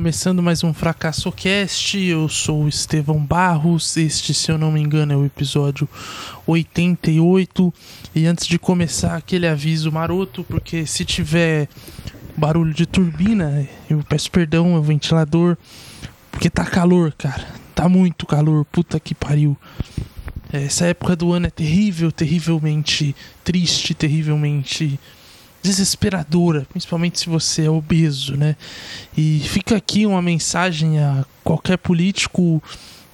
Começando mais um Fracasso Cast, eu sou o Estevão Barros. Este, se eu não me engano, é o episódio 88. E antes de começar, aquele aviso maroto, porque se tiver barulho de turbina, eu peço perdão, é o ventilador, porque tá calor, cara. Tá muito calor, puta que pariu. Essa época do ano é terrível, terrivelmente triste, terrivelmente desesperadora, principalmente se você é obeso, né? E fica aqui uma mensagem a qualquer político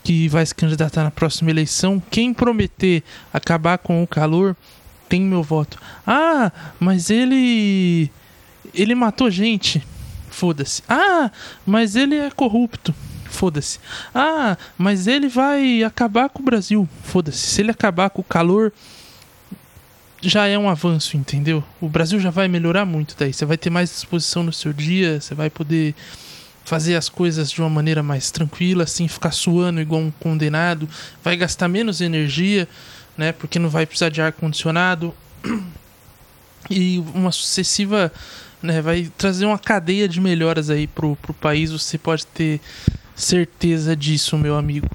que vai se candidatar na próxima eleição: quem prometer acabar com o calor tem meu voto. Ah, mas ele ele matou gente. Foda-se. Ah, mas ele é corrupto. Foda-se. Ah, mas ele vai acabar com o Brasil. Foda-se. Se ele acabar com o calor, já é um avanço, entendeu? O Brasil já vai melhorar muito daí. Você vai ter mais disposição no seu dia, você vai poder fazer as coisas de uma maneira mais tranquila, assim, ficar suando igual um condenado, vai gastar menos energia, né? Porque não vai precisar de ar condicionado. E uma sucessiva, né, vai trazer uma cadeia de melhoras aí pro, pro país, você pode ter certeza disso, meu amigo.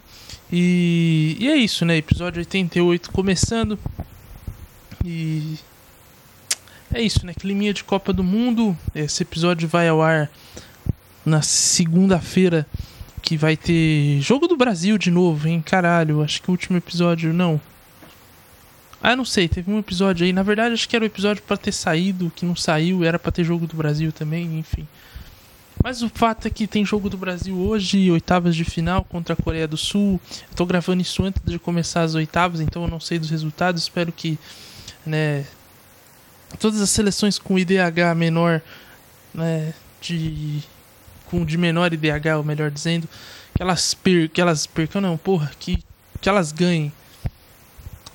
E, e é isso, né? Episódio 88 começando. E é isso, né? Climinha de Copa do Mundo. Esse episódio vai ao ar na segunda-feira, que vai ter jogo do Brasil de novo, hein? Caralho, acho que o último episódio não. Ah, não sei, teve um episódio aí. Na verdade, acho que era o episódio para ter saído, que não saiu, era para ter jogo do Brasil também, enfim. Mas o fato é que tem jogo do Brasil hoje, oitavas de final contra a Coreia do Sul. Eu tô gravando isso antes de começar as oitavas, então eu não sei dos resultados. Espero que né, todas as seleções com IDH menor, né, de com de menor IDH, ou melhor dizendo, que elas per, que elas percam não, porra, que que elas ganhem.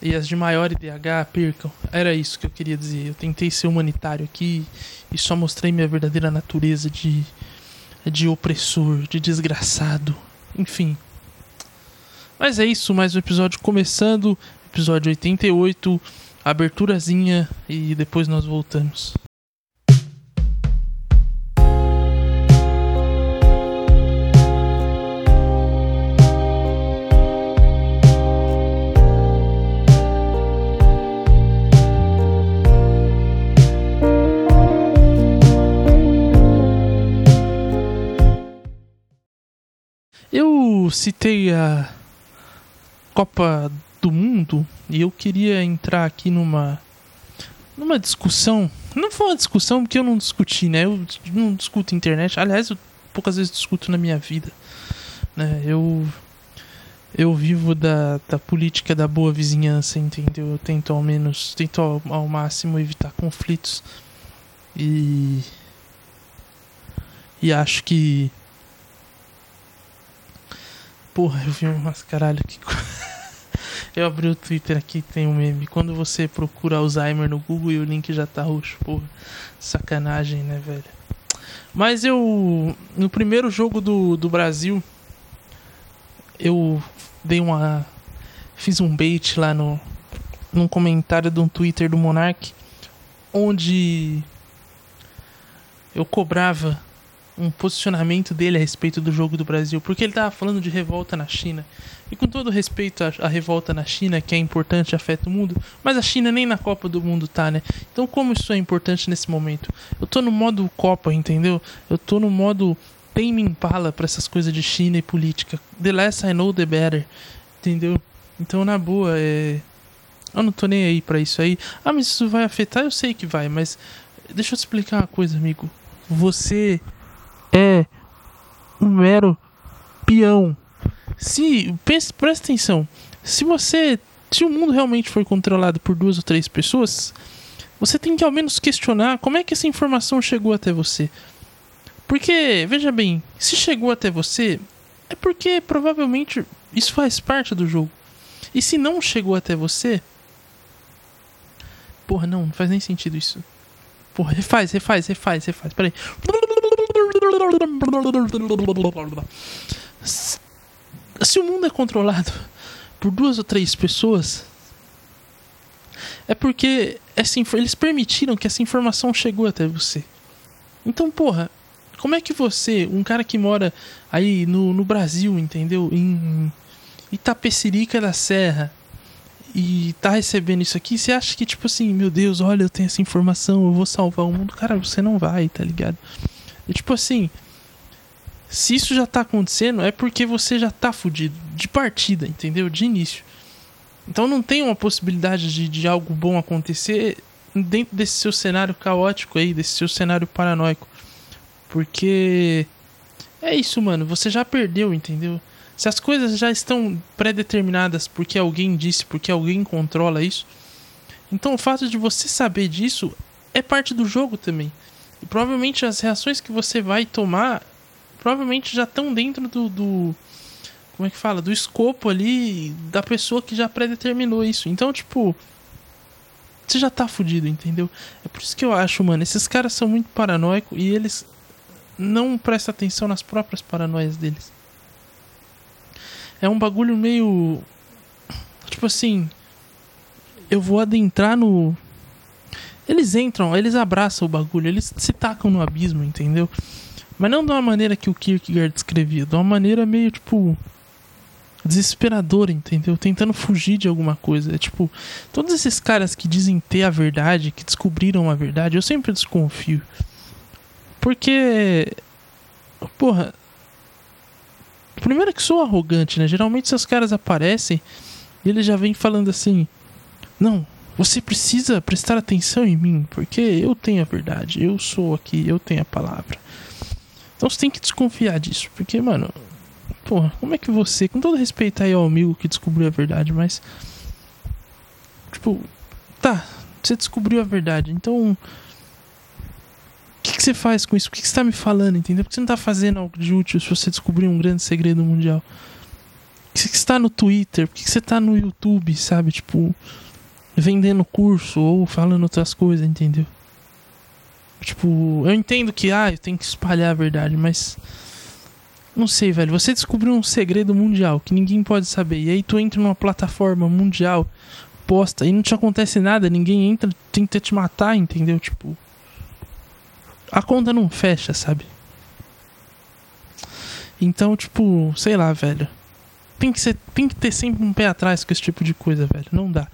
E as de maior IDH percam. Era isso que eu queria dizer. Eu tentei ser humanitário aqui e só mostrei minha verdadeira natureza de de opressor, de desgraçado, enfim. Mas é isso, mais um episódio começando, episódio 88 aberturazinha e depois nós voltamos. Eu citei a Copa do mundo e eu queria entrar aqui numa numa discussão. Não foi uma discussão porque eu não discuti, né? Eu não discuto internet. Aliás, eu poucas vezes discuto na minha vida. Né? Eu eu vivo da, da política da boa vizinhança, entendeu? Eu tento ao menos, tento ao, ao máximo evitar conflitos. E e acho que Porra, eu vi umas caralho que Eu abri o Twitter aqui, tem um meme. Quando você procura Alzheimer no Google e o link já tá roxo, porra. Sacanagem, né, velho? Mas eu. No primeiro jogo do, do Brasil, eu dei uma. Fiz um bait lá no. Num comentário de um Twitter do Monark. Onde. Eu cobrava um posicionamento dele a respeito do jogo do Brasil, porque ele tava falando de revolta na China. E com todo respeito à, à, revolta na China, que é importante, afeta o mundo, mas a China nem na Copa do Mundo tá, né? Então como isso é importante nesse momento? Eu tô no modo Copa, entendeu? Eu tô no modo Tame Impala pra essas coisas de China e política. The less I know, the better. Entendeu? Então, na boa, é... Eu não tô nem aí pra isso aí. Ah, mas isso vai afetar? Eu sei que vai, mas... Deixa eu te explicar uma coisa, amigo. Você é um mero peão. Se pense, presta atenção, se você, se o mundo realmente for controlado por duas ou três pessoas, você tem que ao menos questionar como é que essa informação chegou até você. Porque, veja bem, se chegou até você, é porque provavelmente isso faz parte do jogo. E se não chegou até você, porra, não, não faz nem sentido isso. Porra, refaz, refaz, refaz, refaz. Peraí. Se o mundo é controlado por duas ou três pessoas, é porque essa, eles permitiram que essa informação chegou até você. Então, porra, Como é que você, um cara que mora aí no, no Brasil, entendeu? Em Itapecerica da Serra, e tá recebendo isso aqui, você acha que, tipo assim, meu Deus, olha, eu tenho essa informação, eu vou salvar o mundo. Cara, você não vai, tá ligado? E tipo assim, se isso já tá acontecendo, é porque você já tá fudido. De partida, entendeu? De início. Então não tem uma possibilidade de, de algo bom acontecer dentro desse seu cenário caótico aí, desse seu cenário paranoico. Porque é isso, mano. Você já perdeu, entendeu? Se as coisas já estão pré-determinadas porque alguém disse, porque alguém controla isso, então o fato de você saber disso é parte do jogo também. Provavelmente as reações que você vai tomar provavelmente já estão dentro do, do, como é que fala? Do escopo ali da pessoa que já pré-determinou isso. Então, tipo, você já tá fudido, entendeu? É por isso que eu acho, mano, esses caras são muito paranoicos e eles não prestam atenção nas próprias paranoias deles. É um bagulho meio. Tipo assim. Eu vou adentrar no. Eles entram, eles abraçam o bagulho, eles se tacam no abismo, entendeu? Mas não de uma maneira que o Kierkegaard descrevia, de uma maneira meio tipo. desesperadora, entendeu? Tentando fugir de alguma coisa. É tipo, todos esses caras que dizem ter a verdade, que descobriram a verdade, eu sempre desconfio. Porque. Porra, Primeiro que sou arrogante, né? Geralmente esses caras aparecem e eles já vêm falando assim: Não, você precisa prestar atenção em mim, porque eu tenho a verdade, eu sou aqui, eu tenho a palavra. Então você tem que desconfiar disso, porque, mano, porra, como é que você, com todo respeito aí ao amigo que descobriu a verdade, mas. Tipo, tá, você descobriu a verdade, então que, que você faz com isso? O que, que você tá me falando, entendeu? Por que você não tá fazendo algo de útil se você descobrir um grande segredo mundial? Por que você está no Twitter? Por que você tá no YouTube, sabe? Tipo, vendendo curso ou falando outras coisas, entendeu? Tipo, eu entendo que, ah, eu tenho que espalhar a verdade, mas. Não sei, velho. Você descobriu um segredo mundial que ninguém pode saber. E aí tu entra numa plataforma mundial, posta, e não te acontece nada, ninguém entra, tenta te matar, entendeu? Tipo a conta não fecha, sabe? Então, tipo, sei lá, velho. Tem que, ser, tem que ter sempre um pé atrás com esse tipo de coisa, velho. Não dá.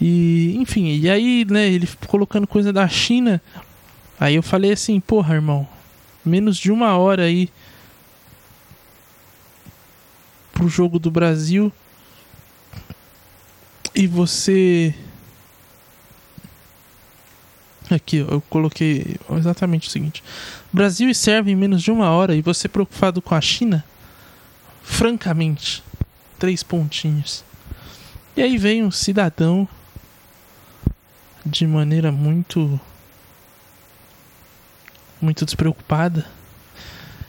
E, enfim, e aí, né, ele colocando coisa da China. Aí eu falei assim, porra, irmão, menos de uma hora aí pro jogo do Brasil. E você Aqui, eu coloquei exatamente o seguinte: Brasil e Sérvia em menos de uma hora e você preocupado com a China? Francamente, três pontinhos. E aí vem um cidadão de maneira muito muito despreocupada.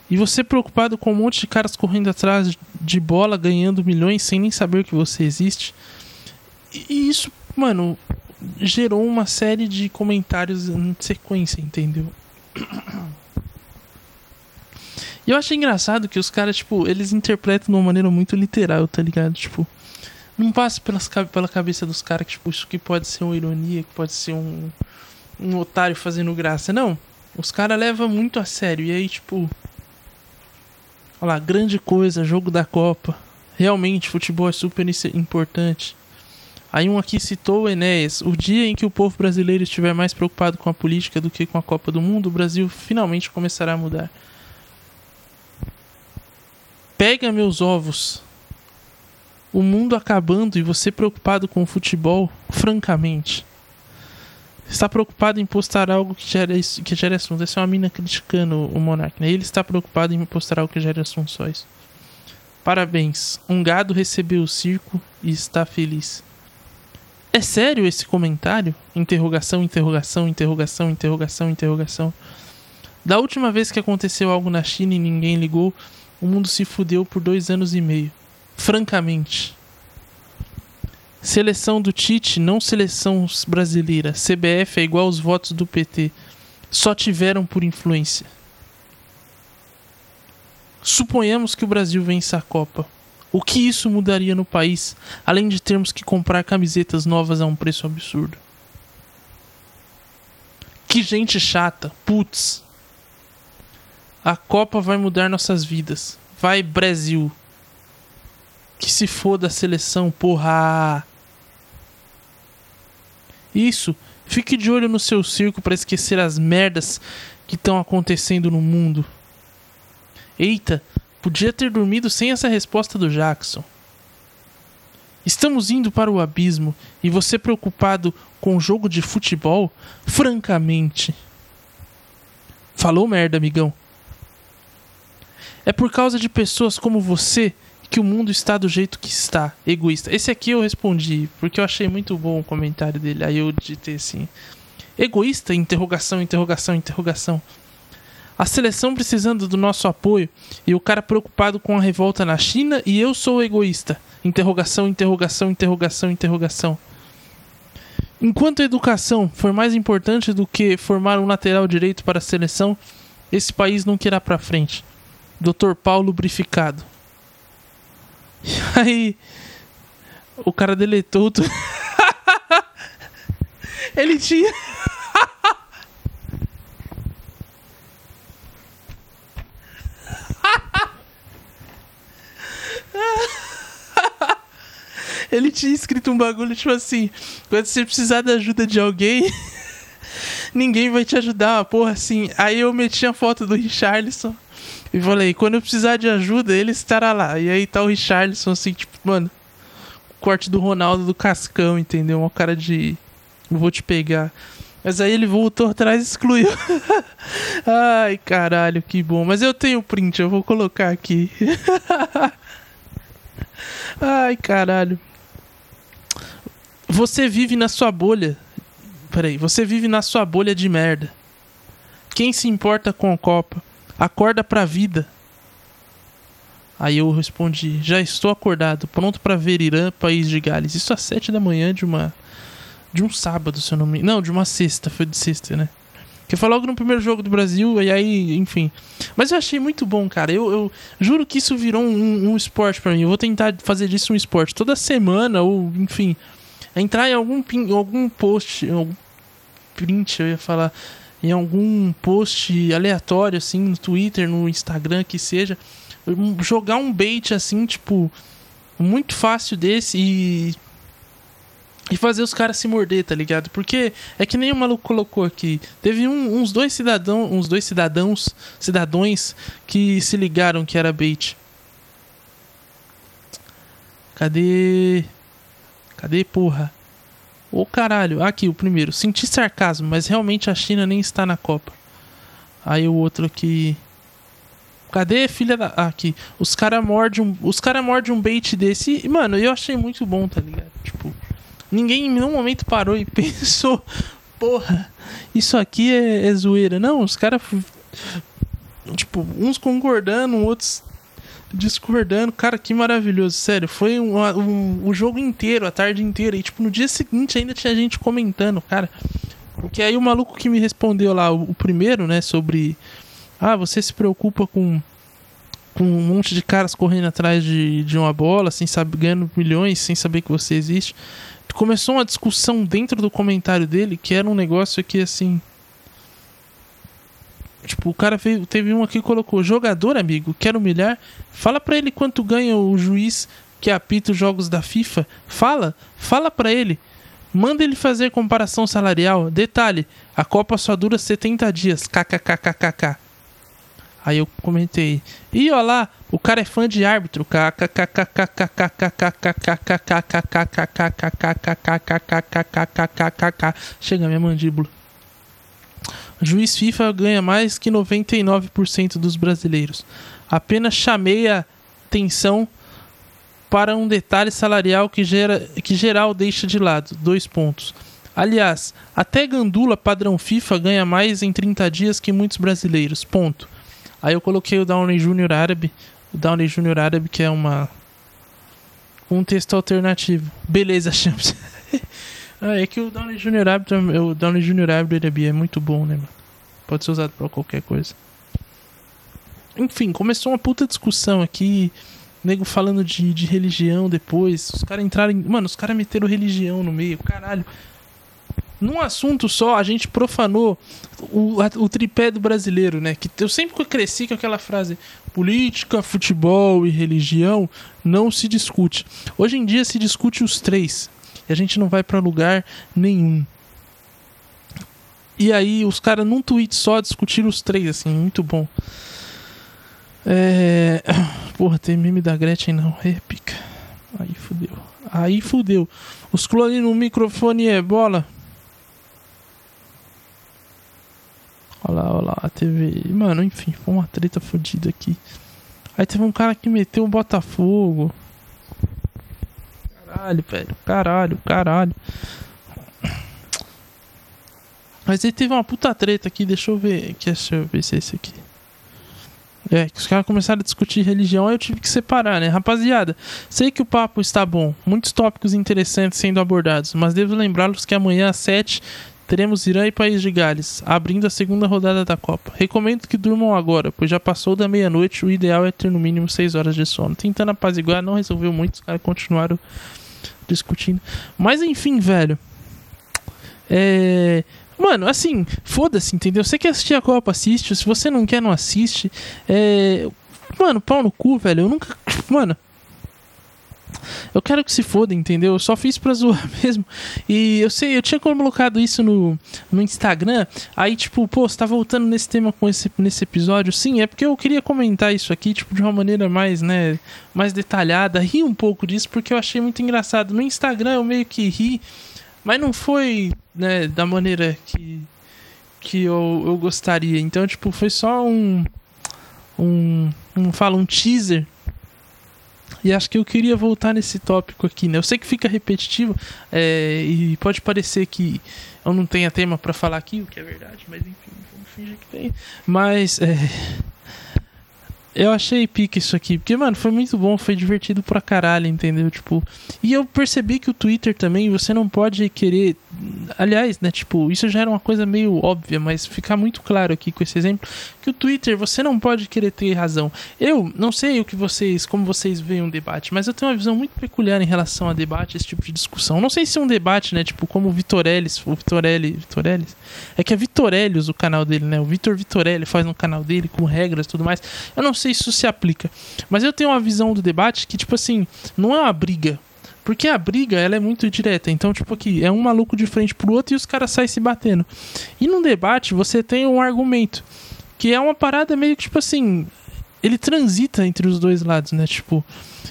E você preocupado com um monte de caras correndo atrás de bola, ganhando milhões sem nem saber que você existe. E isso, mano, gerou uma série de comentários em sequência, entendeu? E eu achei engraçado que os caras, tipo, eles interpretam de uma maneira muito literal, tá ligado? Tipo, não passa pelas, pela cabeça dos caras que, tipo, isso que pode ser uma ironia, que pode ser um, um otário fazendo graça. Não. Os caras levam muito a sério. E aí, tipo. Olha lá, grande coisa, jogo da Copa. Realmente, futebol é super importante. Aí um aqui citou o Enéas. O dia em que o povo brasileiro estiver mais preocupado com a política do que com a Copa do Mundo, o Brasil finalmente começará a mudar. Pega meus ovos. O mundo acabando e você preocupado com o futebol, francamente. Está preocupado em postar algo que gere, que gere assunto. Essa é uma mina criticando o Monark. Né? Ele está preocupado em postar algo que gere assunto só isso. Parabéns. Um gado recebeu o circo e está feliz. É sério esse comentário? Interrogação, interrogação, interrogação, interrogação, interrogação. Da última vez que aconteceu algo na China e ninguém ligou, o mundo se fudeu por dois anos e meio. Francamente. Seleção do Tite, não seleção brasileira. CBF é igual aos votos do PT. Só tiveram por influência. Suponhamos que o Brasil vença a Copa. O que isso mudaria no país, além de termos que comprar camisetas novas a um preço absurdo? Que gente chata, putz. A Copa vai mudar nossas vidas. Vai, Brasil. Que se foda a seleção, porra. Isso. Fique de olho no seu circo para esquecer as merdas que estão acontecendo no mundo. Eita, podia ter dormido sem essa resposta do Jackson. Estamos indo para o abismo e você preocupado com o jogo de futebol? Francamente. Falou merda, amigão. É por causa de pessoas como você que o mundo está do jeito que está, egoísta. Esse aqui eu respondi, porque eu achei muito bom o comentário dele. Aí eu digitei assim: egoísta? Interrogação, interrogação, interrogação. A seleção precisando do nosso apoio e o cara preocupado com a revolta na China e eu sou egoísta. Interrogação, interrogação, interrogação, interrogação. Enquanto a educação for mais importante do que formar um lateral direito para a seleção, esse país não querá para frente. Dr. Paulo Lubrificado. Aí, o cara deletou tudo. Ele tinha. Ele tinha escrito um bagulho tipo assim: quando você precisar da ajuda de alguém, ninguém vai te ajudar, porra, assim. Aí eu meti a foto do Richarlison e falei: quando eu precisar de ajuda, ele estará lá. E aí tá o Richarlison, assim, tipo, mano, corte do Ronaldo do Cascão, entendeu? Uma cara de. Vou te pegar. Mas aí ele voltou atrás e excluiu. Ai, caralho, que bom. Mas eu tenho print, eu vou colocar aqui. Ai, caralho. Você vive na sua bolha. Peraí, você vive na sua bolha de merda. Quem se importa com a Copa? Acorda pra vida. Aí eu respondi: Já estou acordado, pronto para ver Irã, país de Gales. Isso às sete da manhã de uma. De um sábado, se eu não me. Não, de uma sexta, foi de sexta, né? Que foi logo no primeiro jogo do Brasil, e aí, enfim. Mas eu achei muito bom, cara. Eu, eu juro que isso virou um, um esporte para mim. Eu vou tentar fazer disso um esporte toda semana, ou enfim entrar em algum, algum post, algum print, eu ia falar, em algum post aleatório, assim, no Twitter, no Instagram, que seja, jogar um bait, assim, tipo, muito fácil desse e. E fazer os caras se morder, tá ligado? Porque é que nem o maluco colocou aqui. Teve um, uns dois cidadãos, uns dois cidadãos, cidadãos que se ligaram que era bait. Cadê? Cadê, porra? Ô oh, caralho, aqui o primeiro. Senti sarcasmo, mas realmente a China nem está na Copa. Aí o outro aqui. Cadê filha da. Ah, aqui. Os caras mordem um, os cara morde um bait desse. E, mano, eu achei muito bom, tá ligado? Tipo, ninguém em nenhum momento parou e pensou, porra, isso aqui é, é zoeira. Não, os caras. Tipo, uns concordando, outros discordando. Cara, que maravilhoso, sério. Foi um, um, jogo inteiro, a tarde inteira. E, tipo, no dia seguinte ainda tinha gente comentando, cara. Porque aí o maluco que me respondeu lá, o, o primeiro, né, sobre. Ah, você se preocupa com. Com um monte de caras correndo atrás de, de uma bola, sem saber, ganhando milhões, sem saber que você existe. Começou uma discussão dentro do comentário dele que era um negócio que, assim, Tipo, o cara teve um aqui que colocou: jogador, amigo, quer humilhar? Fala pra ele quanto ganha o juiz que apita os jogos da FIFA. Fala, fala pra ele. Manda ele fazer comparação salarial. Detalhe: a Copa só dura 70 dias. KKKKKK. Aí eu comentei: Ih, ó lá, o cara é fã de árbitro. Chega minha mandíbula. Juiz FIFA ganha mais que 99% dos brasileiros. Apenas chamei a atenção para um detalhe salarial que, gera, que geral deixa de lado. Dois pontos. Aliás, até Gandula padrão FIFA ganha mais em 30 dias que muitos brasileiros. Ponto. Aí eu coloquei o Downey Jr. Árabe. O Downey Jr. Árabe, que é uma. Um texto alternativo. Beleza, Champs. Ah, é que o Downey Jr. Árbitro, o Downey Jr. Árbitro é muito bom, né, mano? Pode ser usado pra qualquer coisa. Enfim, começou uma puta discussão aqui. Nego falando de, de religião depois. Os caras entraram. Mano, os caras meteram religião no meio. Caralho. num assunto só, a gente profanou o, o tripé do brasileiro, né? Que eu sempre cresci com aquela frase: política, futebol e religião não se discute. Hoje em dia se discute os três. E a gente não vai para lugar nenhum. E aí os caras num tweet só discutiram os três, assim, muito bom. É. Porra, tem meme da Gretchen não. É pica. Aí fudeu. Aí fudeu. Os clones no microfone é bola. Olha lá, olha lá, a TV. Mano, enfim, foi uma treta fodida aqui. Aí teve um cara que meteu o Botafogo. Caralho, velho. Caralho, caralho. Mas aí teve uma puta treta aqui, deixa eu ver. Deixa eu ver se é esse aqui. É, que os caras começaram a discutir religião, aí eu tive que separar, né? Rapaziada, sei que o papo está bom, muitos tópicos interessantes sendo abordados, mas devo lembrá-los que amanhã às 7 teremos Irã e País de Gales, abrindo a segunda rodada da Copa. Recomendo que durmam agora, pois já passou da meia-noite, o ideal é ter no mínimo 6 horas de sono. Tentando apaziguar, não resolveu muito, os caras continuaram discutindo. Mas enfim, velho. É. Mano, assim, foda-se, entendeu? Você quer assistir a Copa, assiste. Se você não quer, não assiste. É. Mano, pau no cu, velho. Eu nunca. Mano. Eu quero que se foda, entendeu? Eu só fiz pra zoar mesmo. E eu sei, eu tinha colocado isso no, no Instagram. Aí, tipo, pô, você tá voltando nesse tema com esse, nesse episódio? Sim, é porque eu queria comentar isso aqui, tipo, de uma maneira mais, né, mais detalhada. Ri um pouco disso, porque eu achei muito engraçado. No Instagram eu meio que ri mas não foi, né, da maneira que, que eu, eu gostaria. Então, tipo, foi só um. Um. um fala, um teaser. E acho que eu queria voltar nesse tópico aqui, né? Eu sei que fica repetitivo é, e pode parecer que eu não tenha tema para falar aqui, o que é verdade, mas enfim, vamos fingir que tem. Mas. É, eu achei pique isso aqui, porque, mano, foi muito bom, foi divertido pra caralho, entendeu? Tipo, e eu percebi que o Twitter também, você não pode querer. Aliás, né, tipo, isso já era uma coisa meio óbvia, mas ficar muito claro aqui com esse exemplo, que o Twitter, você não pode querer ter razão. Eu não sei o que vocês, como vocês veem um debate, mas eu tenho uma visão muito peculiar em relação a debate, esse tipo de discussão. Não sei se é um debate, né, tipo, como o Vitorelli, o Vitorelli, Vitorelli? É que é Vitorellius o canal dele, né? O Vitor Vitorelli faz um canal dele com regras e tudo mais. Eu não sei se isso se aplica. Mas eu tenho uma visão do debate que, tipo assim, não é uma briga. Porque a briga, ela é muito direta. Então, tipo aqui, é um maluco de frente pro outro e os caras saem se batendo. E num debate, você tem um argumento. Que é uma parada meio que, tipo assim... Ele transita entre os dois lados, né? Tipo,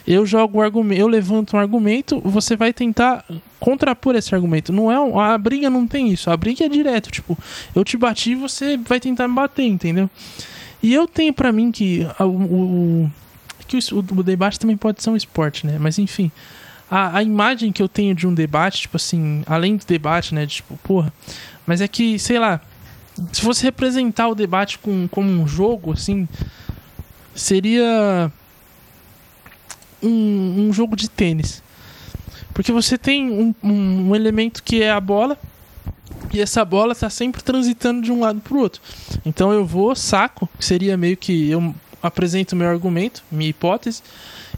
eu jogo argumento, eu levanto um argumento, você vai tentar contrapor esse argumento. Não é a briga não tem isso. A briga é direto, tipo, eu te bati, você vai tentar me bater, entendeu? E eu tenho para mim que o, o, que o, o, debate também pode ser um esporte, né? Mas enfim, a, a imagem que eu tenho de um debate, tipo assim, além do debate, né? De, tipo, porra, mas é que, sei lá, se fosse representar o debate com, como um jogo, assim, seria um, um jogo de tênis. Porque você tem um, um, elemento que é a bola, e essa bola está sempre transitando de um lado para o outro. Então eu vou, saco, seria meio que eu apresento meu argumento, minha hipótese,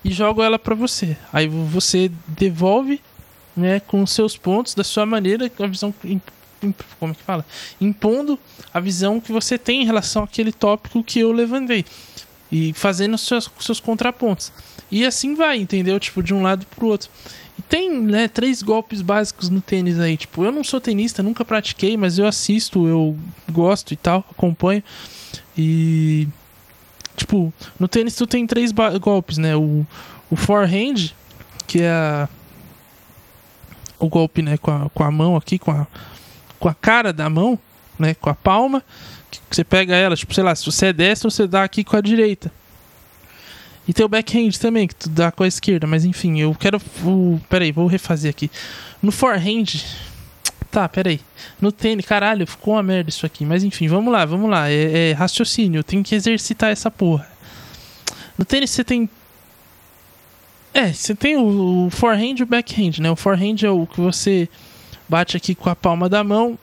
e jogo ela para você. Aí você devolve né, com seus pontos da sua maneira, a visão. Como é que fala? Impondo a visão que você tem em relação àquele tópico que eu levantei. E fazendo seus, seus contrapontos. E assim vai, entendeu? Tipo, de um lado pro outro. E tem, né, três golpes básicos no tênis aí. Tipo, eu não sou tenista, nunca pratiquei, mas eu assisto, eu gosto e tal, acompanho. E. Tipo, no tênis tu tem três golpes, né? O, o forehand, que é a, o golpe, né, com a, com a mão aqui, com a, com a cara da mão, né, com a palma. Que você pega ela, tipo, sei lá, se você é destro, você dá aqui com a direita. E tem o backhand também, que tu dá com a esquerda, mas enfim, eu quero. Uh, peraí, vou refazer aqui. No forehand. Tá, peraí. No tênis, caralho, ficou uma merda isso aqui. Mas enfim, vamos lá, vamos lá. É, é raciocínio, eu tenho que exercitar essa porra. No tênis você tem. É, você tem o, o forehand e o backhand, né? O forehand é o que você bate aqui com a palma da mão,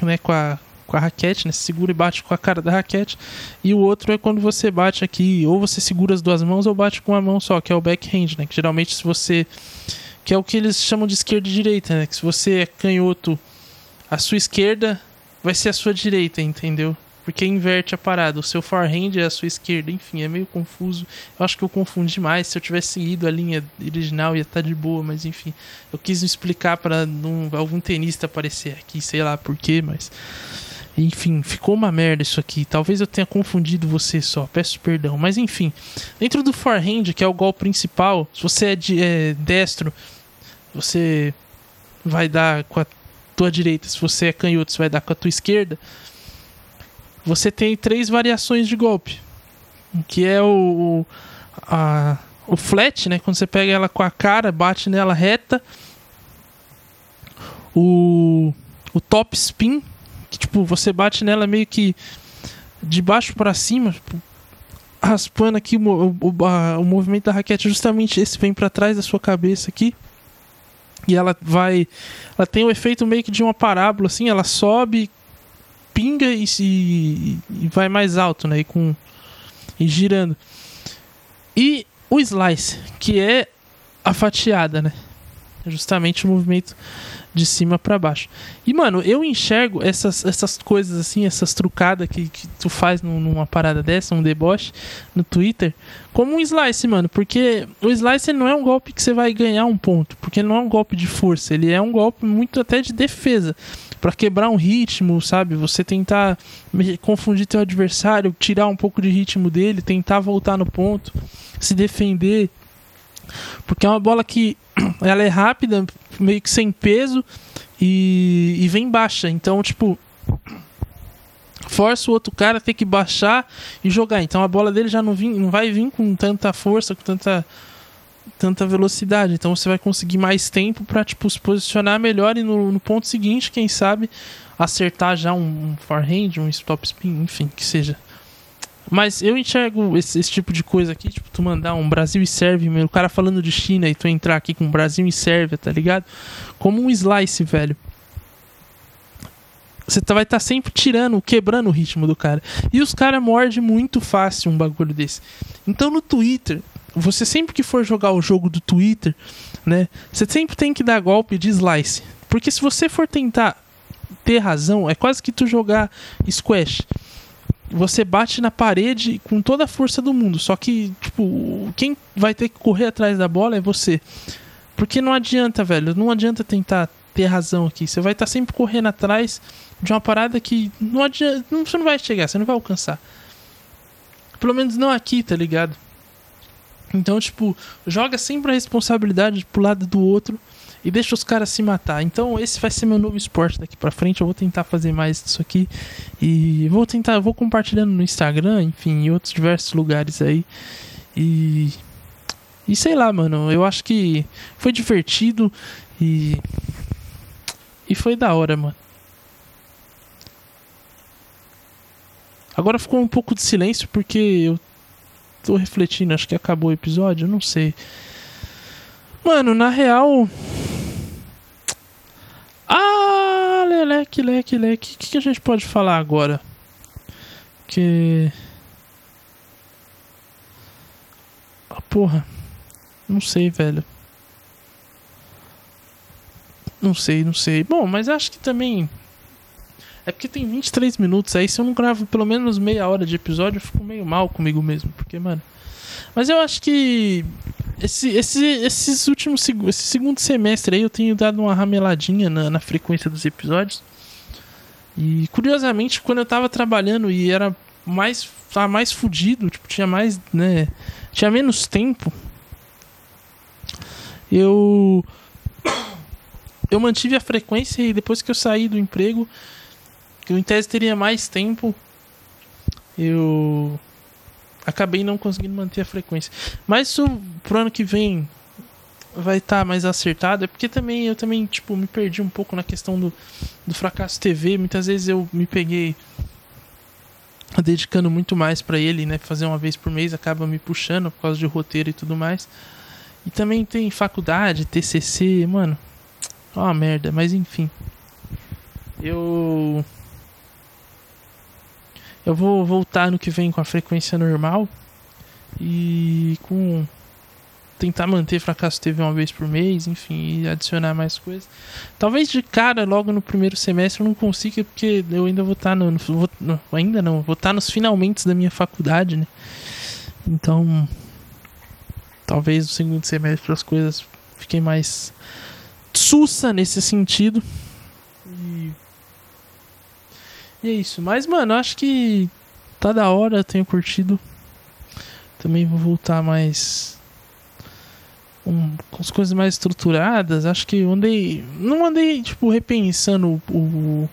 né? Com a, com a raquete, né? Você segura e bate com a cara da raquete. E o outro é quando você bate aqui, ou você segura as duas mãos ou bate com uma mão só, que é o backhand, né? Que geralmente se você. Que é o que eles chamam de esquerda e direita, né? Que se você é canhoto a sua esquerda vai ser a sua direita, entendeu? Porque inverte a parada. O seu forehand é a sua esquerda. Enfim, é meio confuso. Eu acho que eu confundi mais. Se eu tivesse seguido a linha original, ia estar tá de boa. Mas enfim, eu quis explicar para algum tenista aparecer aqui. Sei lá porquê, mas. Enfim, ficou uma merda isso aqui. Talvez eu tenha confundido você só. Peço perdão. Mas enfim, dentro do forehand, que é o golpe principal, se você é, de, é destro, você vai dar com a tua direita. Se você é canhoto, você vai dar com a tua esquerda você tem três variações de golpe. Que é o, a, o flat, né? Quando você pega ela com a cara, bate nela reta. O, o top spin, tipo, você bate nela meio que de baixo para cima, tipo, raspando aqui o, o, a, o movimento da raquete, justamente esse vem para trás da sua cabeça aqui. E ela vai. Ela tem o efeito meio que de uma parábola, assim, ela sobe, pinga e, e, e vai mais alto, né? E, com, e girando. E o slice, que é a fatiada, né? Justamente o movimento de cima para baixo. E, mano, eu enxergo essas, essas coisas assim, essas trucadas que, que tu faz numa parada dessa, um deboche no Twitter, como um slice, mano. Porque o slice não é um golpe que você vai ganhar um ponto. Porque não é um golpe de força, ele é um golpe muito até de defesa para quebrar um ritmo, sabe? Você tentar confundir teu adversário, tirar um pouco de ritmo dele, tentar voltar no ponto, se defender. Porque é uma bola que ela é rápida, meio que sem peso e, e vem baixa. Então, tipo, força o outro cara a ter que baixar e jogar. Então a bola dele já não, vim, não vai vir com tanta força, com tanta tanta velocidade. Então você vai conseguir mais tempo para tipo, se posicionar melhor e no, no, ponto seguinte, quem sabe, acertar já um, um forehand, um stop spin, enfim, que seja. Mas eu enxergo esse, esse, tipo de coisa aqui, tipo, tu mandar um Brasil e Sérvia, o cara falando de China e tu entrar aqui com Brasil e Sérvia, tá ligado? Como um slice, velho. Você tá, vai estar tá sempre tirando, quebrando o ritmo do cara. E os caras mordem muito fácil um bagulho desse. Então no Twitter, você sempre que for jogar o jogo do Twitter, né, você sempre tem que dar golpe de slice. Porque se você for tentar ter razão, é quase que tu jogar squash. Você bate na parede com toda a força do mundo, só que, tipo, quem vai ter que correr atrás da bola é você. Porque não adianta, velho, não adianta tentar ter razão aqui. Você vai estar tá sempre correndo atrás de uma parada que não adianta, você não vai chegar, você não vai alcançar. Pelo menos não aqui, tá ligado? Então, tipo, joga sempre a responsabilidade pro lado do outro e deixa os caras se matar. Então, esse vai ser meu novo esporte daqui para frente. Eu vou tentar fazer mais disso aqui e vou tentar, vou compartilhando no Instagram, enfim, em outros diversos lugares aí. E e sei lá, mano, eu acho que foi divertido e e foi da hora, mano. Agora ficou um pouco de silêncio porque eu tô refletindo, acho que acabou o episódio, não sei. Mano, na real. Ah, leleque, leque, leque. O que, que a gente pode falar agora? Que. Ah, porra. Não sei, velho. Não sei, não sei. Bom, mas acho que também é porque tem 23 minutos aí, se eu não gravo pelo menos meia hora de episódio, eu fico meio mal comigo mesmo. Porque, mano. Mas eu acho que. Esse, esse, esses últimos. Esse segundo semestre aí eu tenho dado uma rameladinha na, na frequência dos episódios. E curiosamente, quando eu tava trabalhando e era mais. Tava mais fudido, tipo, tinha mais. né? Tinha menos tempo. Eu. Eu mantive a frequência e depois que eu saí do emprego, eu em tese teria mais tempo, eu acabei não conseguindo manter a frequência. Mas isso pro ano que vem vai estar tá mais acertado, é porque também eu também tipo me perdi um pouco na questão do, do fracasso TV. Muitas vezes eu me peguei dedicando muito mais para ele, né? Fazer uma vez por mês acaba me puxando por causa de roteiro e tudo mais. E também tem faculdade, TCC, mano. Ó, uma merda, mas enfim. Eu eu vou voltar no que vem com a frequência normal e com tentar manter fracasso teve uma vez por mês, enfim, e adicionar mais coisas. Talvez de cara, logo no primeiro semestre, eu não consiga, porque eu ainda vou estar tá no, no no, ainda não, vou estar tá nos finalmente da minha faculdade, né? Então, talvez no segundo semestre as coisas fiquem mais sussa nesse sentido. E, e é isso. Mas, mano, acho que tá da hora, tenho curtido. Também vou voltar mais um, com as coisas mais estruturadas. Acho que eu andei. Não andei, tipo, repensando o, o.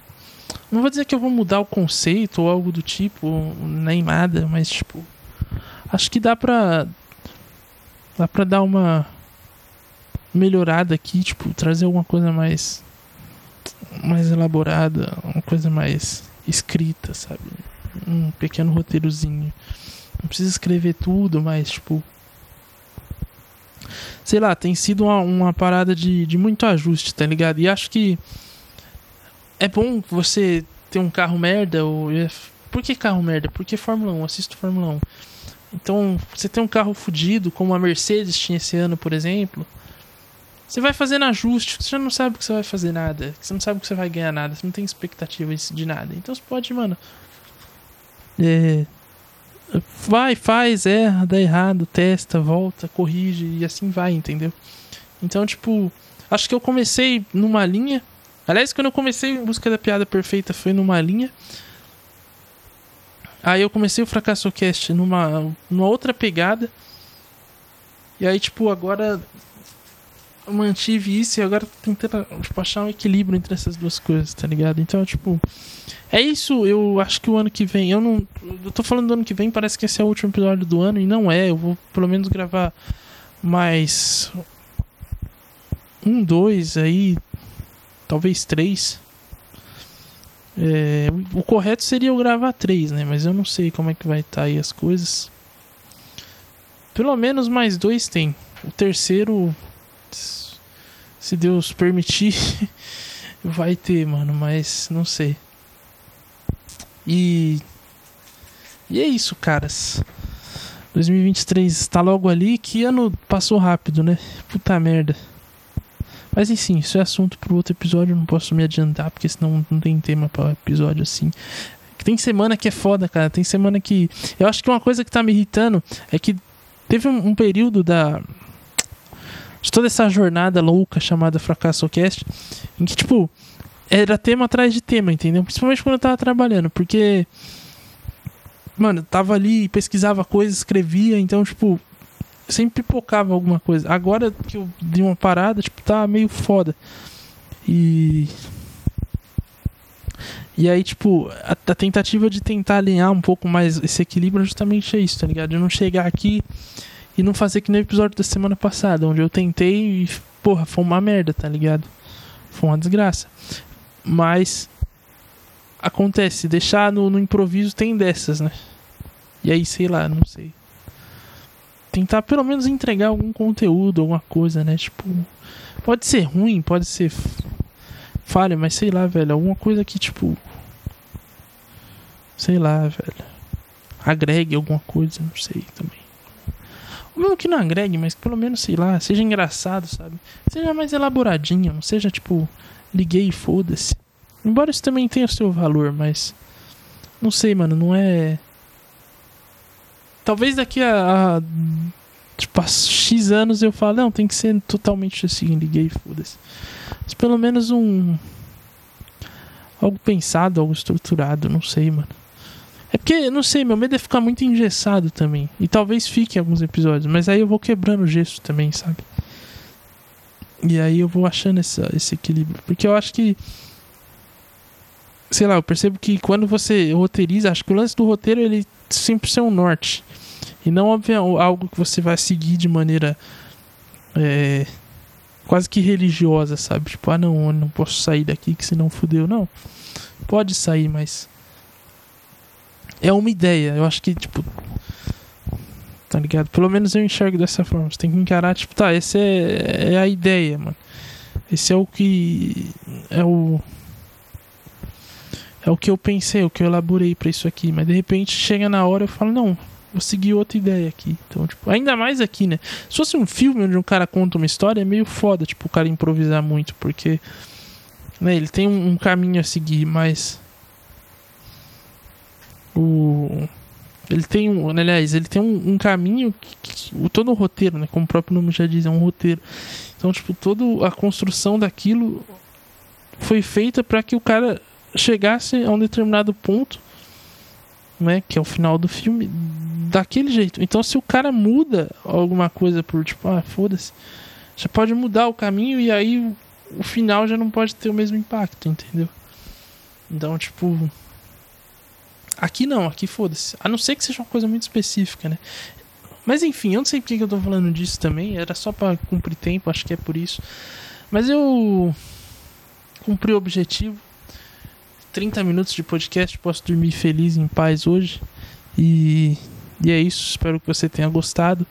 Não vou dizer que eu vou mudar o conceito ou algo do tipo, nem nada, mas tipo. Acho que dá pra. Dá pra dar uma melhorada aqui, tipo, trazer alguma coisa mais. mais elaborada, uma coisa mais escrita, sabe? Um pequeno roteirozinho. Não precisa escrever tudo, mas tipo sei lá, tem sido uma, uma parada de, de muito ajuste, tá ligado? E acho que é bom você ter um carro merda. Ou... Por que carro merda? Porque Fórmula 1, assisto Fórmula 1. Então, você tem um carro fodido, como a Mercedes tinha esse ano, por exemplo. Você vai fazendo ajuste, você já não sabe que você vai fazer nada. Você não sabe que você vai ganhar nada, você não tem expectativa de nada. Então você pode, mano. É, vai, faz, erra, dá errado, testa, volta, corrige e assim vai, entendeu? Então, tipo, acho que eu comecei numa linha. Aliás, quando eu comecei em busca da piada perfeita foi numa linha. Aí eu comecei o Fracasso Cast numa, numa outra pegada. E aí, tipo, agora mantive isso e agora tô tentando tipo, achar um equilíbrio entre essas duas coisas, tá ligado? Então, tipo, é isso, eu acho que o ano que vem, eu não. Eu tô falando do ano que vem, parece que esse é o último episódio do ano, e não é. Eu vou pelo menos gravar mais. Um, dois aí. Talvez três. É, o correto seria eu gravar três, né? Mas eu não sei como é que vai estar tá aí as coisas. Pelo menos mais dois tem. O terceiro, se Deus permitir, vai ter, mano. Mas não sei. E. E é isso, caras. 2023 está logo ali. Que ano passou rápido, né? Puta merda. Mas enfim, isso é assunto para outro episódio. Não posso me adiantar, porque senão não tem tema para episódio assim. Tem semana que é foda, cara. Tem semana que. Eu acho que uma coisa que tá me irritando é que teve um, um período da. De toda essa jornada louca chamada Fracasso Cast, em que, tipo, era tema atrás de tema, entendeu? Principalmente quando eu tava trabalhando, porque. Mano, eu tava ali, pesquisava coisas, escrevia, então, tipo, sempre pipocava alguma coisa. Agora que eu dei uma parada, tipo, tá meio foda. E. E aí, tipo, a, a, tentativa de tentar alinhar um pouco mais esse equilíbrio é justamente isso, tá ligado? De não chegar aqui e não fazer que no episódio da semana passada, onde eu tentei e, porra, foi uma merda, tá ligado? Foi uma desgraça. Mas acontece, deixar no, no improviso tem dessas, né? E aí, sei lá, não sei. Tentar pelo menos entregar algum conteúdo, alguma coisa, né? Tipo, pode ser ruim, pode ser falha, mas sei lá, velho, alguma coisa que tipo sei lá, velho. Agregue alguma coisa, não sei também. Mesmo que não agregue, mas pelo menos, sei lá, seja engraçado, sabe? Seja mais elaboradinho, não seja tipo liguei e foda-se. Embora isso também tenha seu valor, mas. Não sei, mano, não é. Talvez daqui a, a tipo, a X anos eu falo, não, tem que ser totalmente assim, liguei e foda-se. Mas pelo menos um. Algo pensado, algo estruturado, não sei, mano. É porque, não sei, meu medo é ficar muito engessado também. E talvez fique alguns episódios, mas aí eu vou quebrando o gesso também, sabe? E aí eu vou achando esse equilíbrio. Porque eu acho que. Sei lá, eu percebo que quando você roteiriza, acho que o lance do roteiro ele sempre ser um norte. E não algo que você vai seguir de maneira. É, quase que religiosa, sabe? Tipo, ah não, eu não posso sair daqui que senão fudeu. Não. Pode sair, mas. É uma ideia. Eu acho que, tipo, tá ligado? Pelo menos eu enxergo dessa forma. Você tem que encarar, tipo, tá, essa é, é a ideia, mano. Esse é o que. É o. É o que eu pensei, o que eu elaborei para isso aqui. Mas de repente chega na hora eu falo, não, vou seguir outra ideia aqui. Então, tipo, ainda mais aqui, né? Se fosse um filme onde um cara conta uma história, é meio foda, tipo, o cara improvisar muito, porque né, ele tem um, um caminho a seguir, mas o ele tem um, aliás, ele tem um, um caminho que, que, todo o roteiro, né, como o próprio nome já diz, é um roteiro. Então, tipo, toda a construção daquilo foi feita para que o cara chegasse a um determinado ponto, né, que é o final do filme, daquele jeito. Então, se o cara muda alguma coisa por tipo, ah, foda-se, já pode mudar o caminho e aí o, o final já não pode ter o mesmo impacto, entendeu? Então, tipo, Aqui não, aqui foda-se. A não ser que seja uma coisa muito específica, né? Mas enfim, eu não sei porque que eu tô falando disso também. Era só para cumprir tempo, acho que é por isso. Mas eu cumpri o objetivo. 30 minutos de podcast, posso dormir feliz em paz hoje. E, e é isso. Espero que você tenha gostado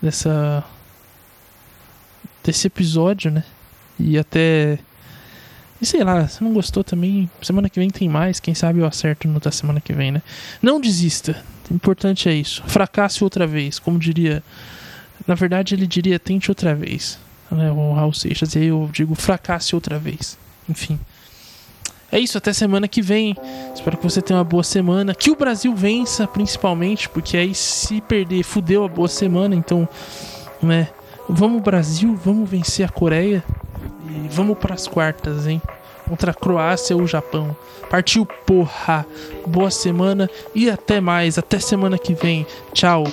dessa desse episódio, né? E até e sei lá, se não gostou também, semana que vem tem mais, quem sabe eu acerto no da semana que vem, né? Não desista. O importante é isso. Fracasse outra vez, como diria. Na verdade, ele diria tente outra vez. Né? O Raul Seixas. E aí eu digo fracasse outra vez. Enfim. É isso, até semana que vem. Espero que você tenha uma boa semana. Que o Brasil vença, principalmente, porque aí se perder, fudeu a boa semana. Então, né? Vamos, Brasil, vamos vencer a Coreia. E vamos para as quartas, hein? contra a Croácia ou Japão. Partiu porra! Boa semana e até mais, até semana que vem. Tchau!